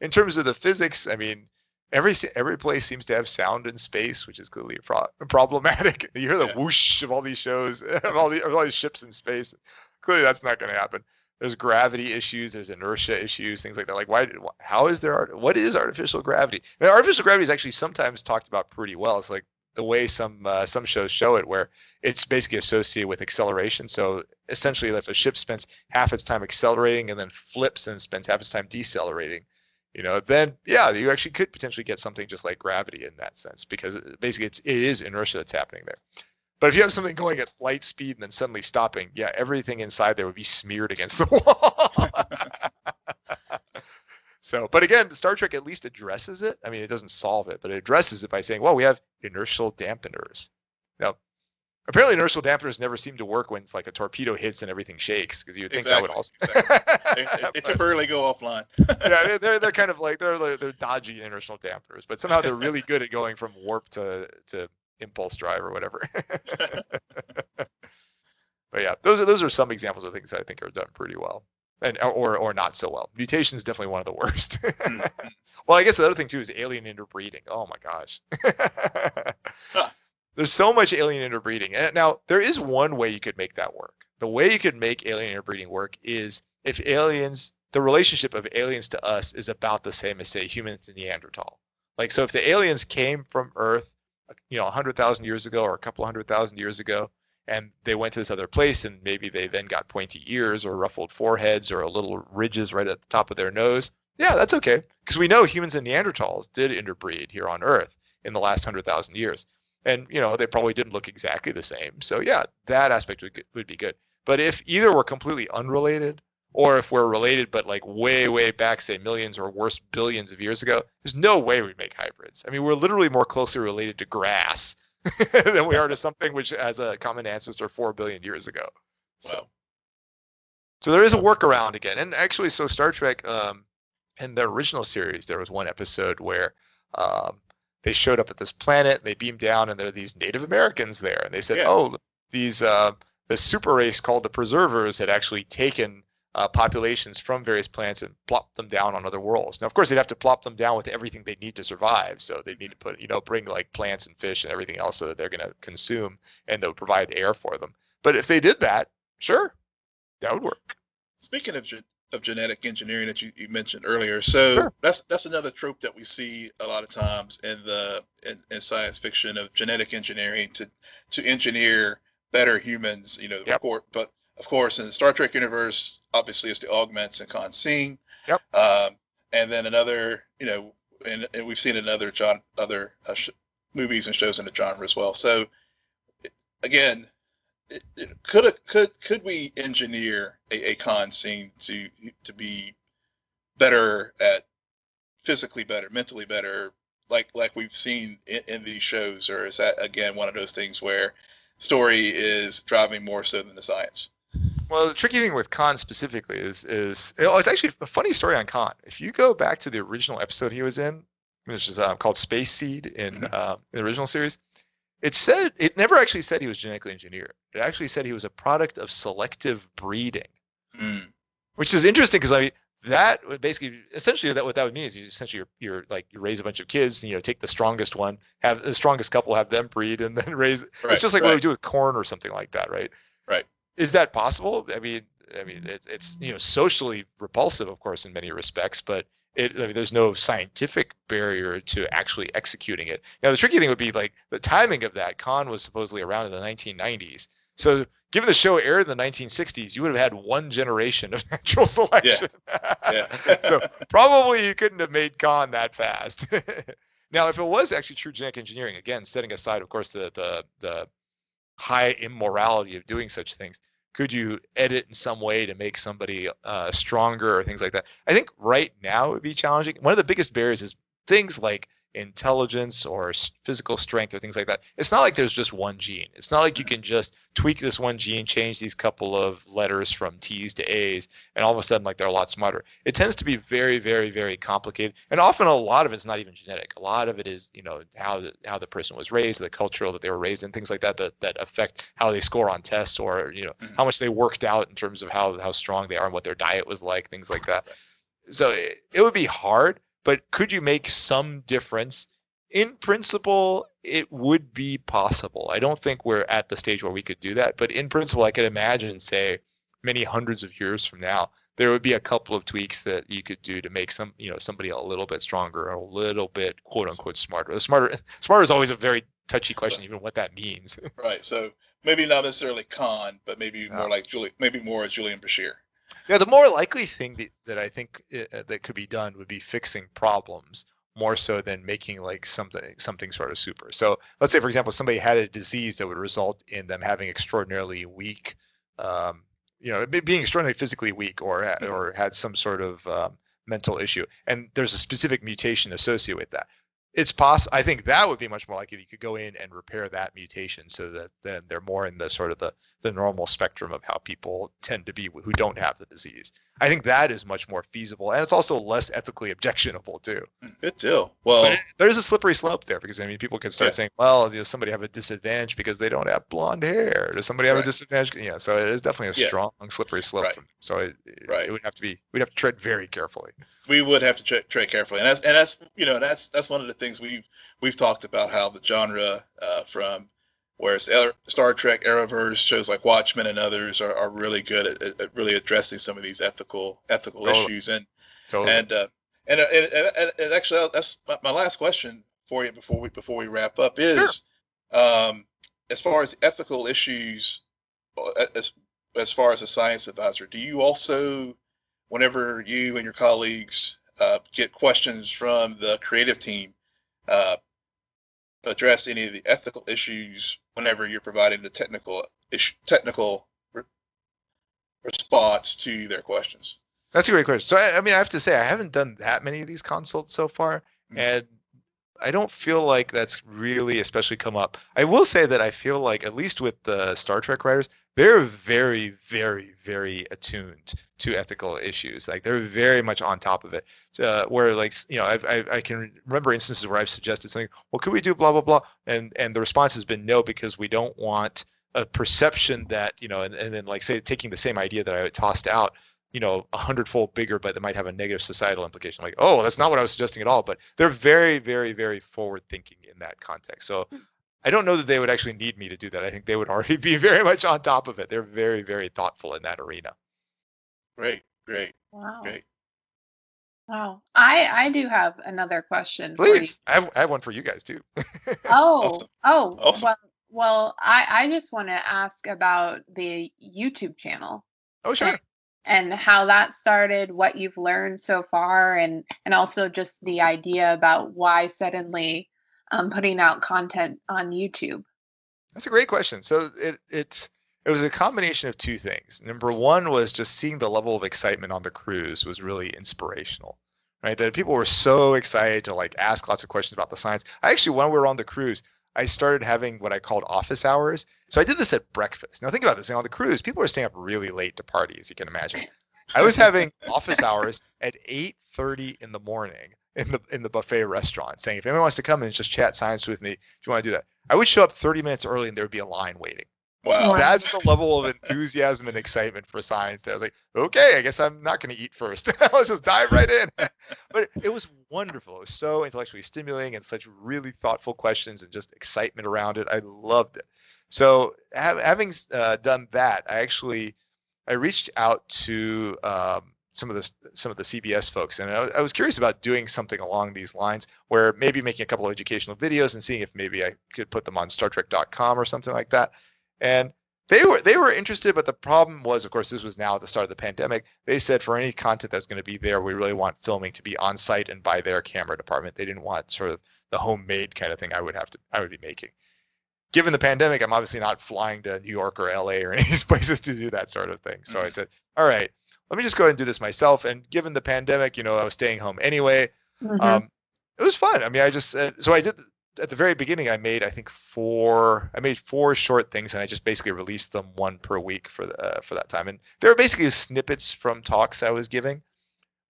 In terms of the physics, I mean, every every place seems to have sound in space, which is clearly pro- problematic. You hear the yeah. whoosh of all these shows, of all, the, of all these ships in space. Clearly, that's not going to happen there's gravity issues, there's inertia issues, things like that. Like, why? How is there? What is artificial gravity? I mean, artificial gravity is actually sometimes talked about pretty well. It's like the way some uh, some shows show it, where it's basically associated with acceleration. So essentially, if a ship spends half its time accelerating and then flips and spends half its time decelerating, you know, then yeah, you actually could potentially get something just like gravity in that sense, because basically it's it is inertia that's happening there. But if you have something going at light speed and then suddenly stopping, yeah, everything inside there would be smeared against the wall. so, but again, Star Trek at least addresses it. I mean, it doesn't solve it, but it addresses it by saying, well, we have inertial dampeners. Now, apparently inertial dampeners never seem to work when it's like a torpedo hits and everything shakes because you would think exactly, that would also
exactly. they, they, temporarily go offline
yeah they're, they're kind of like they're they're dodgy inertial dampeners but somehow they're really good at going from warp to to impulse drive or whatever. but yeah, those are those are some examples of things that I think are done pretty well, and or or not so well. Mutation is definitely one of the worst. Hmm. well, I guess the other thing too is alien interbreeding. Oh my gosh. There's so much alien interbreeding. And now there is one way you could make that work. The way you could make alien interbreeding work is if aliens, the relationship of aliens to us is about the same as say humans and Neanderthal. Like so, if the aliens came from Earth you know, 100,000 years ago or a couple hundred thousand years ago, and they went to this other place and maybe they then got pointy ears or ruffled foreheads or a little ridges right at the top of their nose. Yeah that's okay because we know humans and neanderthals did interbreed here on earth in the last 100000 years. And you know they probably didn't look exactly the same. So yeah that aspect would, would be good. But if either were completely unrelated or if we're related but like way way back say millions or worse billions of years ago there's no way we'd make hybrids i mean we're literally more closely related to grass than we are to something which has a common ancestor 4 billion years ago so, wow. so there is a workaround again and actually so star trek um, in the original series there was one episode where um, they showed up at this planet they beamed down and there are these native americans there and they said yeah. oh these uh, the super race called the preservers had actually taken uh, populations from various planets and plop them down on other worlds. Now, of course, they'd have to plop them down with everything they need to survive. So they need to put, you know, bring like plants and fish and everything else so that they're going to consume and they'll provide air for them. But if they did that, sure, that would work.
Speaking of ge- of genetic engineering that you, you mentioned earlier, so sure. that's that's another trope that we see a lot of times in the in, in science fiction of genetic engineering to to engineer better humans. You know, yep. but of course, in the Star Trek universe, obviously it's the augments and Khan
Yep.
Um, and then another, you know, and, and we've seen another John other uh, sh- movies and shows in the genre as well. So again, it, it, could could could we engineer a, a Khan scene to to be better at physically better, mentally better, like like we've seen in, in these shows, or is that again one of those things where story is driving more so than the science?
Well, the tricky thing with Khan specifically is is oh, it's actually a funny story on Khan. If you go back to the original episode he was in, which is uh, called Space Seed in, mm-hmm. uh, in the original series, it said it never actually said he was genetically engineered. It actually said he was a product of selective breeding, mm. which is interesting because I mean that would basically essentially that what that would mean is you essentially you're, you're like you raise a bunch of kids and you know take the strongest one have the strongest couple have them breed and then raise right, it's just like right. what we do with corn or something like that right
right
is that possible? I mean, I mean, it's it's you know socially repulsive, of course, in many respects, but it, I mean, there's no scientific barrier to actually executing it. Now, the tricky thing would be like the timing of that. Khan was supposedly around in the 1990s, so given the show aired in the 1960s, you would have had one generation of natural selection. Yeah. yeah. so probably you couldn't have made Khan that fast. now, if it was actually true genetic engineering, again, setting aside, of course, the the the high immorality of doing such things. Could you edit in some way to make somebody uh, stronger or things like that? I think right now it would be challenging. One of the biggest barriers is things like intelligence or physical strength or things like that. It's not like there's just one gene. It's not like you can just tweak this one gene, change these couple of letters from T's to A's, and all of a sudden like they're a lot smarter. It tends to be very, very, very complicated, and often a lot of it's not even genetic. A lot of it is you know how the how the person was raised, the cultural that they were raised in, things like that that that affect how they score on tests or you know mm-hmm. how much they worked out in terms of how how strong they are and what their diet was like, things like that. So it, it would be hard but could you make some difference? In principle, it would be possible. I don't think we're at the stage where we could do that, but in principle, I could imagine, say, many hundreds of years from now, there would be a couple of tweaks that you could do to make some, you know, somebody a little bit stronger, a little bit quote unquote smarter. Smarter, smarter is always a very touchy question, even what that means.
right. So maybe not necessarily Khan, but maybe more like Julie, maybe more Julian Bashir.
Yeah, the more likely thing that, that I think uh, that could be done would be fixing problems more so than making like something something sort of super. So let's say, for example, somebody had a disease that would result in them having extraordinarily weak, um, you know, being extraordinarily physically weak, or or had some sort of um, mental issue, and there's a specific mutation associated with that it's possible. I think that would be much more likely. You could go in and repair that mutation so that then they're more in the sort of the the normal spectrum of how people tend to be who don't have the disease. I think that is much more feasible, and it's also less ethically objectionable too.
Mm, Good deal. Well,
it, there's a slippery slope there because I mean, people can start yeah. saying, "Well, does somebody have a disadvantage because they don't have blonde hair? Does somebody have right. a disadvantage?" Yeah. So it is definitely a yeah. strong, slippery slope. Right. So it, right. it would have to be. We'd have to tread very carefully.
We would have to tread, tread carefully, and that's and that's you know that's that's one of the things we've we've talked about how the genre uh, from Whereas Star Trek, Arrowverse shows like Watchmen and others are, are really good at, at really addressing some of these ethical ethical totally. issues and totally. and, uh, and, uh, and, and and actually that's my, my, last question for you before we before we wrap up is, sure. um, as far as ethical issues, uh, as as far as a science advisor, do you also, whenever you and your colleagues uh, get questions from the creative team, uh, address any of the ethical issues whenever you're providing the technical issue, technical re- response to their questions?
That's a great question. So I, I, mean, I have to say I haven't done that many of these consults so far, mm-hmm. and I don't feel like that's really especially come up. I will say that I feel like at least with the Star Trek writers, they're very, very, very attuned to ethical issues. Like they're very much on top of it. Uh, where like you know, I've, I I can remember instances where I've suggested something. Well, could we do blah blah blah? And and the response has been no because we don't want a perception that you know, and, and then like say taking the same idea that I tossed out you know a hundredfold bigger but that might have a negative societal implication like oh that's not what i was suggesting at all but they're very very very forward thinking in that context so hmm. I don't know that they would actually need me to do that. I think they would already be very much on top of it. They're very, very thoughtful in that arena.
Great, great.
Wow.
Great.
Wow. I I do have another question.
Please. I have, I have one for you guys too.
oh, awesome. oh. Awesome. Well, well, I I just want to ask about the YouTube channel.
Oh, sure.
And, and how that started, what you've learned so far, and and also just the idea about why suddenly um, putting out content on YouTube?
That's a great question. So it it it was a combination of two things. Number one was just seeing the level of excitement on the cruise was really inspirational. Right, that people were so excited to like ask lots of questions about the science. I actually, when we were on the cruise, I started having what I called office hours. So I did this at breakfast. Now think about this. on the cruise, people are staying up really late to party, as you can imagine. I was having office hours at 8:30 in the morning in the in the buffet restaurant saying if anyone wants to come and just chat science with me, if you want to do that, I would show up 30 minutes early and there would be a line waiting.
Wow.
That's the level of enthusiasm and excitement for science there. I was like, okay, I guess I'm not going to eat first. I'll just dive right in. but it was wonderful. It was so intellectually stimulating and such really thoughtful questions and just excitement around it. I loved it. So having uh, done that, I actually I reached out to um, some of the some of the CBS folks, and I, I, was curious about doing something along these lines, where maybe making a couple of educational videos and seeing if maybe I could put them on StarTrek.com or something like that. And they were they were interested, but the problem was, of course, this was now at the start of the pandemic. They said for any content that's going to be there, we really want filming to be on site and by their camera department. They didn't want sort of the homemade kind of thing I would have to I would be making. Given the pandemic, I'm obviously not flying to New York or LA or any of these places to do that sort of thing. So mm-hmm. I said, all right, let me just go ahead and do this myself. And given the pandemic, you know, I was staying home anyway. Mm-hmm. Um, it was fun. I mean, I just so I did at the very beginning. I made I think four. I made four short things, and I just basically released them one per week for the uh, for that time. And they were basically snippets from talks I was giving.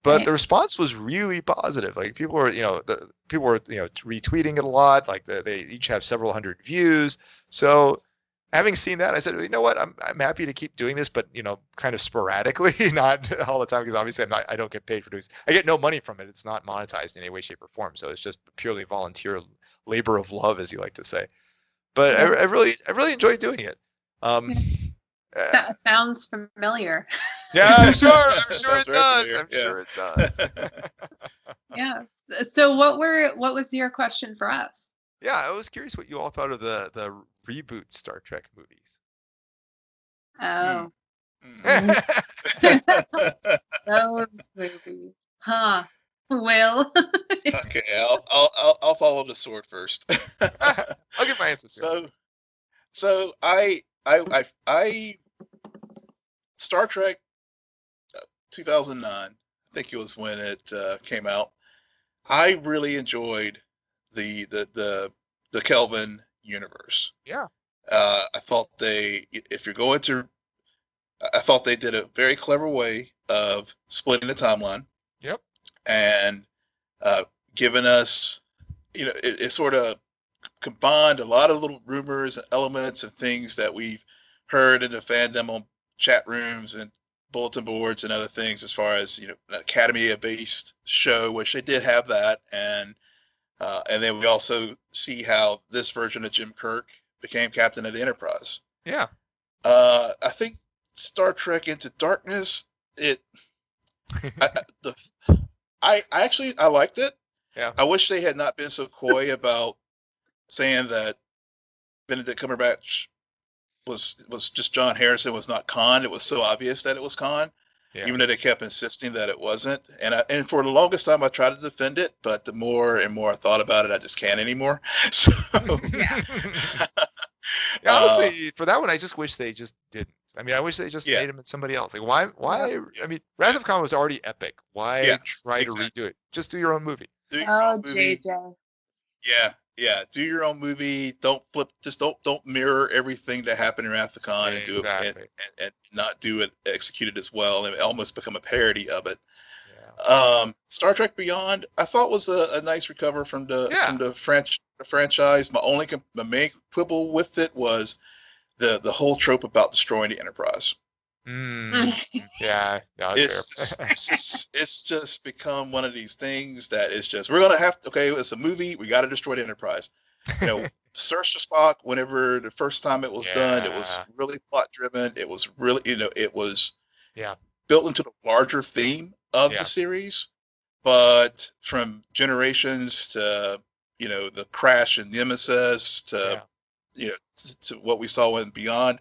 But right. the response was really positive. Like people were, you know, the people were, you know, retweeting it a lot. Like the, they each have several hundred views. So having seen that, I said, you know what, I'm I'm happy to keep doing this, but you know, kind of sporadically, not all the time, because obviously I'm not, I don't get paid for doing this. I get no money from it. It's not monetized in any way, shape, or form. So it's just purely volunteer labor of love, as you like to say. But I, I really, I really enjoy doing it. Um,
that uh, sounds familiar.
Yeah, I'm sure. I'm sure it does. Familiar. I'm yeah. sure it does.
yeah. So, what were what was your question for us?
Yeah, I was curious what you all thought of the the reboot Star Trek movies.
Oh. Mm. Those movies. Huh. Well.
okay, I'll, I'll I'll follow the sword first.
I'll get my answer.
So, so I I I I Star Trek uh, 2009. I think it was when it uh, came out. I really enjoyed the the the the Kelvin universe.
Yeah.
Uh, I thought they, if you're going to, I thought they did a very clever way of splitting the timeline.
Yep.
And uh, giving us, you know, it, it sort of combined a lot of little rumors and elements and things that we've heard in the fandom on chat rooms and bulletin boards and other things as far as you know an academy based show which they did have that and uh, and then we also see how this version of Jim Kirk became captain of the Enterprise.
Yeah.
Uh, I think Star Trek Into Darkness. It. I, the, I, I actually I liked it.
Yeah.
I wish they had not been so coy about saying that Benedict Cumberbatch was was just John Harrison was not Khan. It was so obvious that it was Khan, yeah. even though they kept insisting that it wasn't. And I, and for the longest time, I tried to defend it, but the more and more I thought about it, I just can't anymore. So
yeah. yeah honestly, uh, for that one, I just wish they just didn't. I mean, I wish they just yeah. made him somebody else. Like, why? Why? I mean, Wrath of Khan was already epic. Why yeah, try exactly. to redo it? Just do your own movie.
oh, JJ.
Yeah, yeah. Do your own movie. Don't flip. Just don't don't mirror everything that happened in of Khan and do it and, and, and, not do it execute it as well and almost become a parody of it. Yeah. Um, Star Trek Beyond, I thought was a, a nice recover from the yeah. from the French the franchise. My only my main quibble with it was the the whole trope about destroying the Enterprise.
Mm, yeah,
it's, it's, just, it's just become one of these things that is just we're gonna have to okay, it's a movie, we gotta destroy the Enterprise. You know, Search for Spock, whenever the first time it was yeah. done, it was really plot driven. It was really you know, it was
yeah
built into the larger theme of yeah. the series. But from generations to you know, the crash and Nemesis to yeah. you know to, to what we saw in Beyond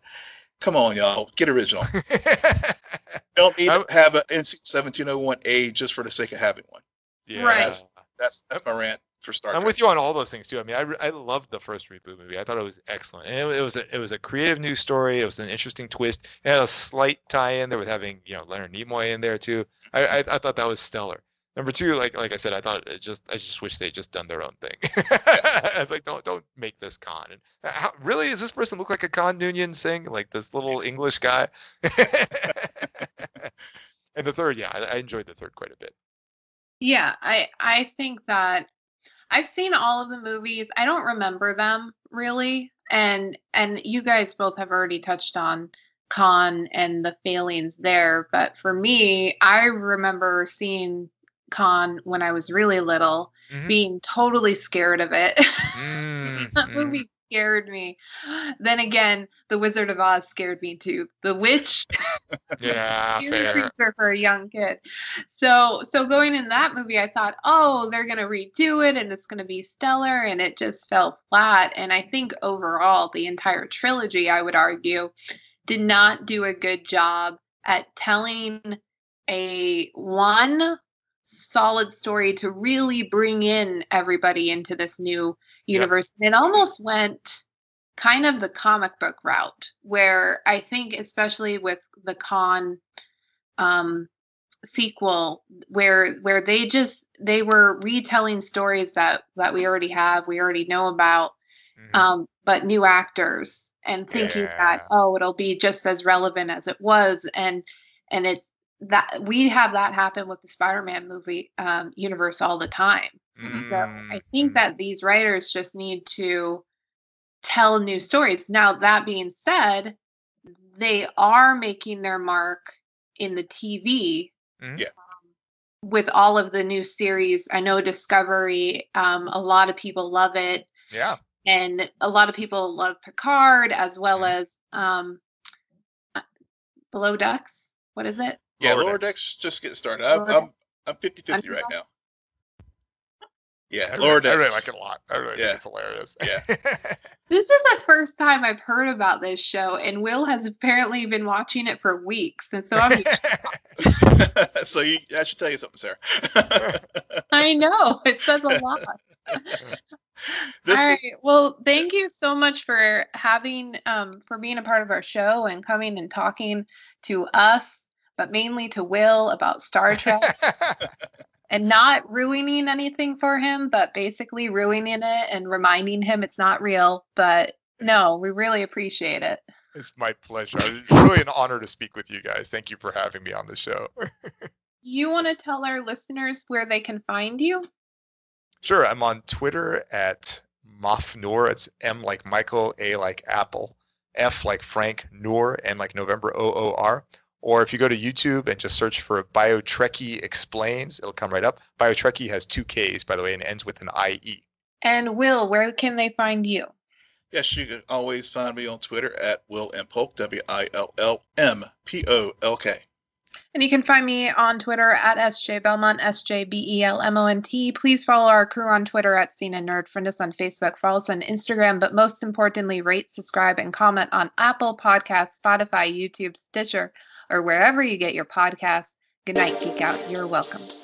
Come on, y'all, get original. don't need to have an NCC seventeen oh one A just for the sake of having one.
Yeah. Right.
That's, that's that's my rant for Star.
I'm with you on all those things too. I mean, I, I loved the first reboot movie. I thought it was excellent, and it, it was a, it was a creative new story. It was an interesting twist. It had a slight tie-in there with having you know Leonard Nimoy in there too. I I, I thought that was stellar. Number two, like like I said, I thought it just I just wish they'd just done their own thing. it's like don't don't make this Khan. And how, really, does this person look like a Khan Noonien Singh, like this little English guy? and the third, yeah, I, I enjoyed the third quite a bit.
Yeah, I I think that I've seen all of the movies. I don't remember them really, and and you guys both have already touched on Khan and the failings there. But for me, I remember seeing Khan when I was really little, mm-hmm. being totally scared of it. Mm-hmm. that movie scared me. Then again, The Wizard of Oz scared me too. The Witch,
yeah, fair.
for a young kid. So, so going in that movie, I thought, oh, they're gonna redo it and it's gonna be stellar, and it just fell flat. And I think overall, the entire trilogy, I would argue, did not do a good job at telling a one solid story to really bring in everybody into this new universe. Yep. It almost went kind of the comic book route, where I think, especially with the Khan um, sequel, where where they just they were retelling stories that that we already have, we already know about, mm-hmm. um, but new actors, and thinking yeah. that oh, it'll be just as relevant as it was, and and it's that we have that happen with the Spider-Man movie um, universe all the time. Mm-hmm. So I think mm-hmm. that these writers just need to tell new stories. Now that being said, they are making their mark in the TV.
Mm-hmm. Yeah.
Um, with all of the new series, I know Discovery. Um, a lot of people love it.
Yeah.
And a lot of people love Picard as well mm-hmm. as um, Below Decks. What is it?
Yeah, lower, lower decks. decks. just get started. I'm I'm, I'm 50-50 right now. Yeah, I lower really, decks.
I really like it a lot. I really yeah. think it's hilarious.
Yeah.
this is the first time I've heard about this show, and Will has apparently been watching it for weeks, and so I'm.
so you, I should tell you something, Sarah.
I know it says a lot. This All right. Well, thank you so much for having, um, for being a part of our show and coming and talking to us but mainly to Will about Star Trek and not ruining anything for him, but basically ruining it and reminding him it's not real. But no, we really appreciate it.
It's my pleasure. It's really an honor to speak with you guys. Thank you for having me on the show.
you want to tell our listeners where they can find you?
Sure. I'm on Twitter at Mafnoor. It's M like Michael, A like Apple, F like Frank, Noor, and like November O O R. Or if you go to YouTube and just search for BioTrekkie Explains, it'll come right up. BioTrekkie has two Ks, by the way, and ends with an IE.
And Will, where can they find you?
Yes, you can always find me on Twitter at Will and Polk, W I L L M P O L K.
And you can find me on Twitter at SJ Belmont, S J B E L M O N T. Please follow our crew on Twitter at Cine Nerd. Friend us on Facebook, follow us on Instagram, but most importantly, rate, subscribe, and comment on Apple Podcasts, Spotify, YouTube, Stitcher or wherever you get your podcasts. Good night, Geek Out. You're welcome.